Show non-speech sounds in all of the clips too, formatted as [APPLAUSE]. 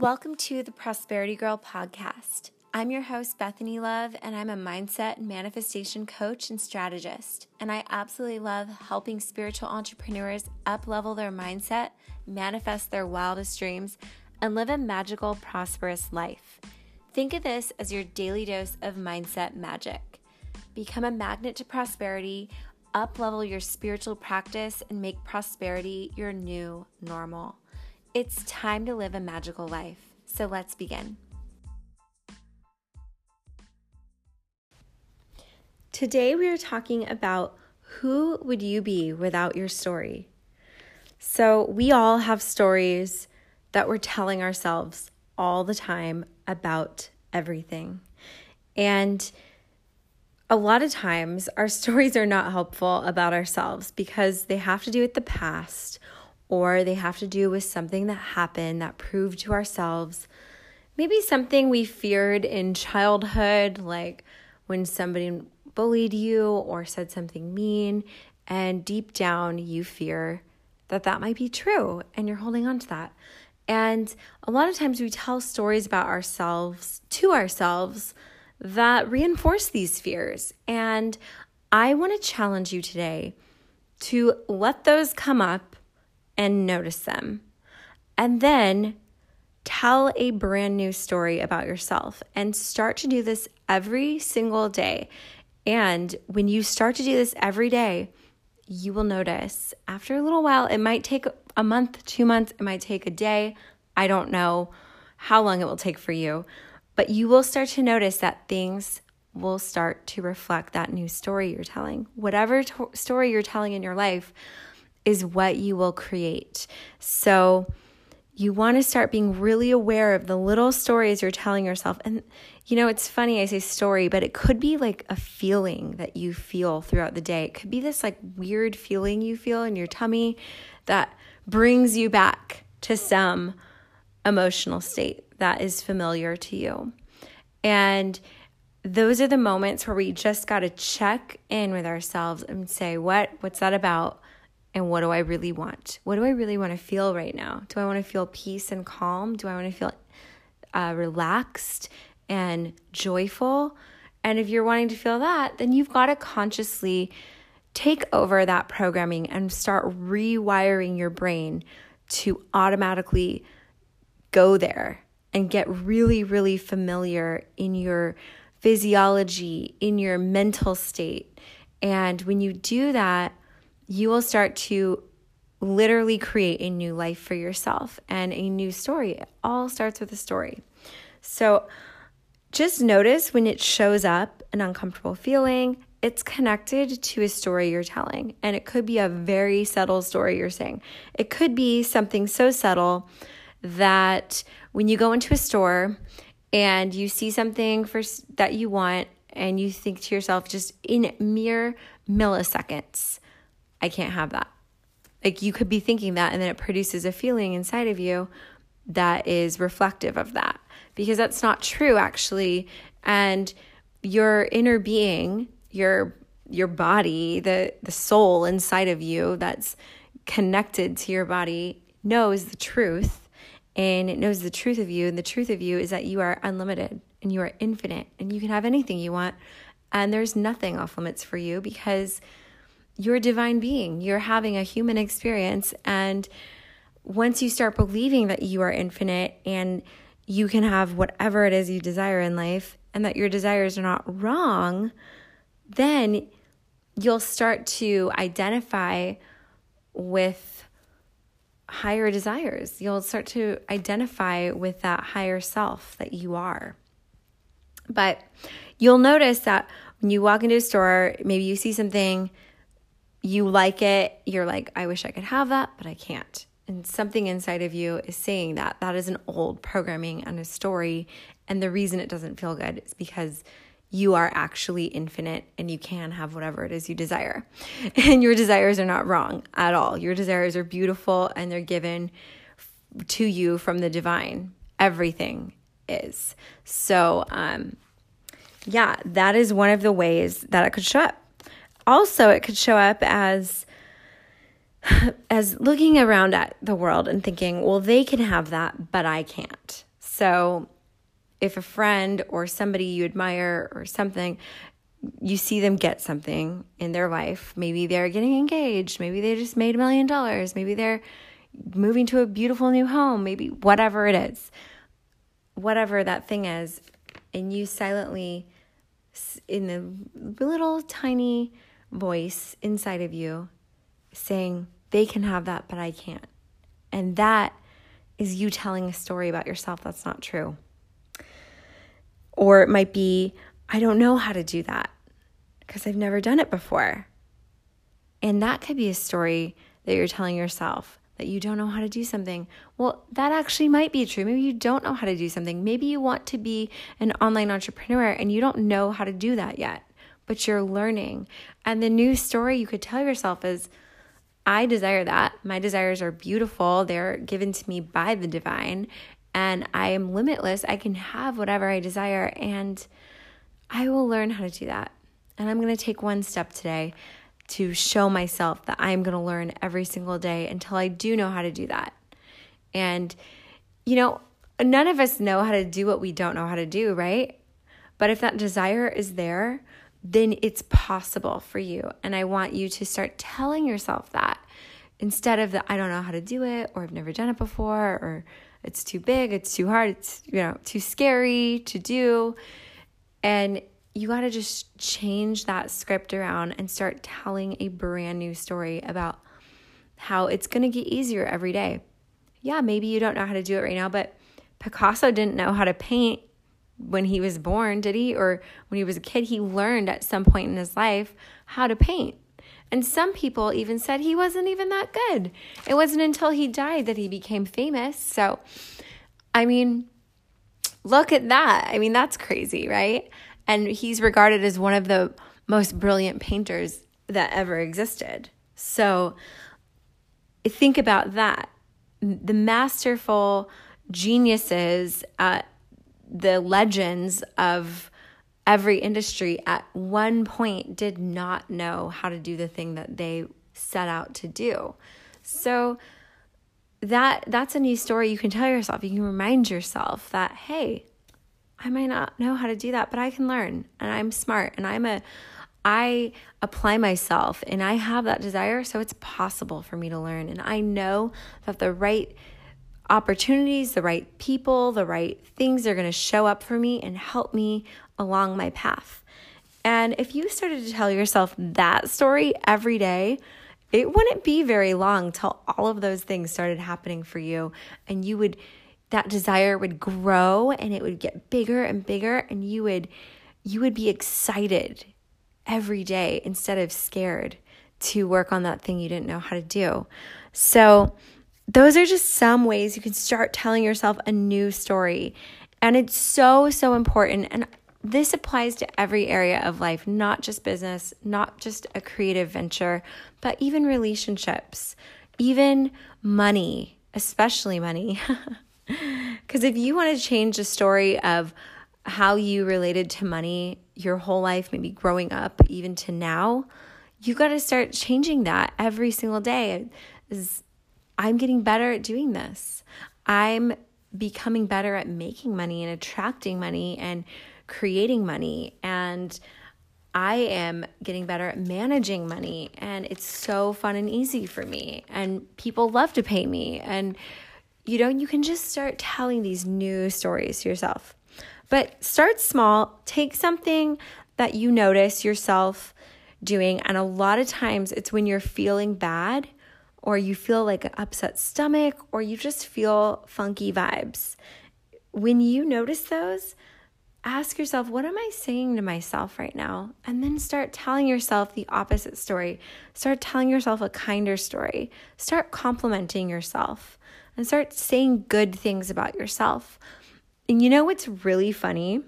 Welcome to the Prosperity Girl podcast. I'm your host, Bethany Love, and I'm a mindset and manifestation coach and strategist. And I absolutely love helping spiritual entrepreneurs up level their mindset, manifest their wildest dreams, and live a magical, prosperous life. Think of this as your daily dose of mindset magic. Become a magnet to prosperity, up level your spiritual practice, and make prosperity your new normal. It's time to live a magical life. So let's begin. Today we are talking about who would you be without your story? So, we all have stories that we're telling ourselves all the time about everything. And a lot of times, our [LAUGHS] stories are not helpful about ourselves because they have to do with the past or they have to do with something that happened that proved to ourselves maybe something we feared in childhood, like when somebody bullied you or said something mean, and deep down you fear that that might be true and you're holding on to that. And a lot of times we tell stories about ourselves to ourselves that reinforce these fears. And I want to challenge you today to let those come up and notice them. And then tell a brand new story about yourself and start to do this every single day. And when you start to do this every day, you will notice after a little while, it might take a month, two months, it might take a day. I don't know how long it will take for you, but you will start to notice that things will start to reflect that new story you're telling. Whatever to- story you're telling in your life, is what you will create. So you want to start being really aware of the little stories you're telling yourself. And you know, it's funny I say story, but it could be like a feeling that you feel throughout the day. It could be this like weird feeling you feel in your tummy that brings you back to some emotional state that is familiar to you. And those are the moments where we just got to check in with ourselves and say, what what's that about? And what do I really want? What do I really want to feel right now? Do I want to feel peace and calm? Do I want to feel uh, relaxed and joyful? And if you're wanting to feel that, then you've got to consciously take over that programming and start rewiring your brain to automatically go there and get really, really familiar in your physiology, in your mental state. And when you do that, you will start to literally create a new life for yourself and a new story. It all starts with a story. So just notice when it shows up an uncomfortable feeling, it's connected to a story you're telling. And it could be a very subtle story you're saying. It could be something so subtle that when you go into a store and you see something for that you want and you think to yourself just in mere milliseconds, I can't have that. Like you could be thinking that, and then it produces a feeling inside of you that is reflective of that because that's not true actually. And your inner being, your your body, the the soul inside of you that's connected to your body knows the truth and it knows the truth of you and the truth of you is that you are unlimited and you are infinite and you can have anything you want and there's nothing off limits for you because you're a divine being. You're having a human experience. And once you start believing that you are infinite and you can have whatever it is you desire in life and that your desires are not wrong, then you'll start to identify with higher desires. You'll start to identify with that higher self that you are. But you'll notice that when you walk into a store, maybe you see something you like it, you're like, I wish I could have that, but I can't. And something inside of you is saying that. That is an old programming and a story. And the reason it doesn't feel good is because you are actually infinite and you can have whatever it is you desire. [LAUGHS] And your desires are not wrong at all. Your desires are beautiful and they're given to you from the divine. Everything is. So, um, yeah, that is one of the ways that it could show up also, it could show up as [SIGHS] as looking around at the world and thinking, well, they can have that, but I can't. So if a friend or somebody you admire or something, you see them get something in their life, maybe they're getting engaged, maybe they just made a million dollars, maybe they're moving to a beautiful new home, maybe whatever it is, whatever that thing is, and you silently, in the little tiny voice inside of you, saying, They can have that, but I can't. And that is you telling a story about yourself that's not true. Or it might be, I don't know how to do that because I've never done it before. And that could be a story that you're telling yourself that you don't know how to do something. Well, that actually might be true. Maybe you don't know how to do something. Maybe you want to be an online entrepreneur and you don't know how to do that yet, but you're learning. And the new story you could tell yourself is I desire that. My desires are beautiful, they're given to me by the divine, and I am limitless. I can have whatever I desire, and I will learn how to do that. And I'm going to take one step today to show myself that I'm going to learn every single day until I do know how to do that. And, you know, none of us know how to do what we don't know how to do, right? But if that desire is there, then it's possible for you. And I want you to start telling yourself that instead of the I don't know how to do it or I've never done it before or it's too big, it's too hard, it's you know, too scary to do. And you got to just change that script around and start telling a brand new story about how it's going to get easier every day. Yeah, maybe you don't know how to do it right now, but Picasso didn't know how to paint when he was born, did he? Or when he was a kid, he learned at some point in his life how to paint. And some people even said he wasn't even that good. It wasn't until he died that he became famous. So, I mean, look at that. I mean, that's crazy, right? And he's regarded as one of the most brilliant painters that ever existed. So think about that. The masterful geniuses, uh, the legends of every industry at one point did not know how to do the thing that they set out to do. So that that's a new story you can tell yourself. You can remind yourself that hey, I might not know how to do that, but I can learn and I'm smart and I'm a I apply myself and I have that desire, so it's possible for me to learn. And I know that the right opportunities, the right people, the right things are going to show up for me and help me along my path. And if you started to tell yourself that story every day, it wouldn't be very long till all of those things started happening for you and you would that desire would grow and it would get bigger and bigger and you would you would be excited every day instead of scared to work on that thing you didn't know how to do. So those are just some ways you can start telling yourself a new story. And it's so so important and this applies to every area of life, not just business, not just a creative venture, but even relationships, even money, especially money. [LAUGHS] Because if you want to change the story of how you related to money your whole life, maybe growing up, even to now, you got to start changing that every single day. I'm getting better at doing this. I'm becoming better at making money and attracting money and creating money and I am getting better at managing money and it's so fun and easy for me and people love to pay me and you know, you can just start telling these new stories to yourself. But start small, take something that you notice yourself doing. And a lot of times it's when you're feeling bad or you feel like an upset stomach or you just feel funky vibes. When you notice those, ask yourself, what am I saying to myself right now? And then start telling yourself the opposite story. Start telling yourself a kinder story. Start complimenting yourself and start saying good things about yourself. And you know what's really funny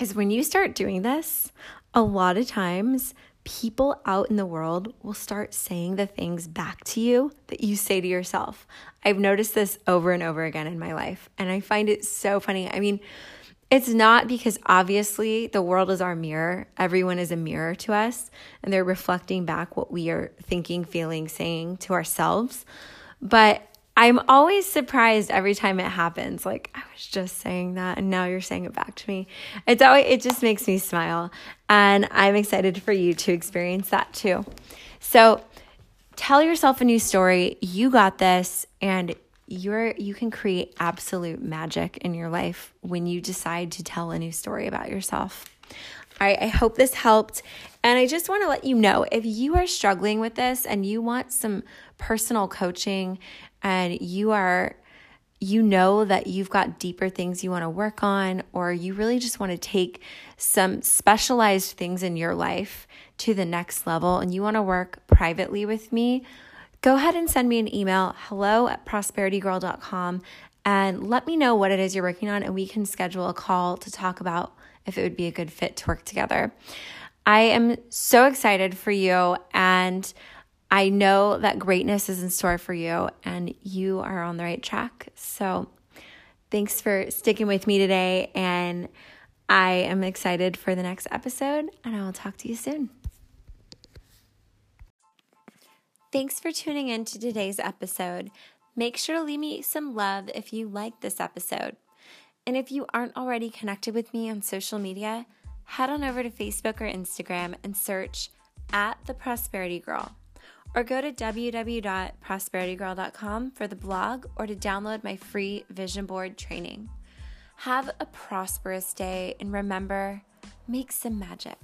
is when you start doing this, a lot of times people out in the world will start saying the things back to you that you say to yourself. I've noticed this over and over again in my life, and I find it so funny. I mean, It's not because obviously the world is our mirror. Everyone is a mirror to us, and they're reflecting back what we are thinking, feeling, saying to ourselves. But I'm always surprised every time it happens. Like I was just saying that and now you're saying it back to me. It's always it just makes me smile and I'm excited for you to experience that too. So tell yourself a new story. You got this and you're you can create absolute magic in your life when you decide to tell a new story about yourself. All right, I hope this helped. And I just want to let you know if you are struggling with this and you want some personal coaching and you are you know that you've got deeper things you want to work on, or you really just want to take some specialized things in your life to the next level and you want to work privately with me, go ahead and send me an email hello at prosperitygirl.com and let me know what it is you're working on, and we can schedule a call to talk about if it would be a good fit to work together. I am so excited for you and I know that greatness is in store for you and you are on the right track. So, thanks for sticking with me today. And I am excited for the next episode, and I will talk to you soon. Thanks for tuning in to today's episode. Make sure to leave me some love if you like this episode. And if you aren't already connected with me on social media, head on over to Facebook or Instagram and search at The Prosperity Girl or go to www.prosperitygirl.com for the blog or to download my free vision board training. Have a prosperous day and remember, make some magic.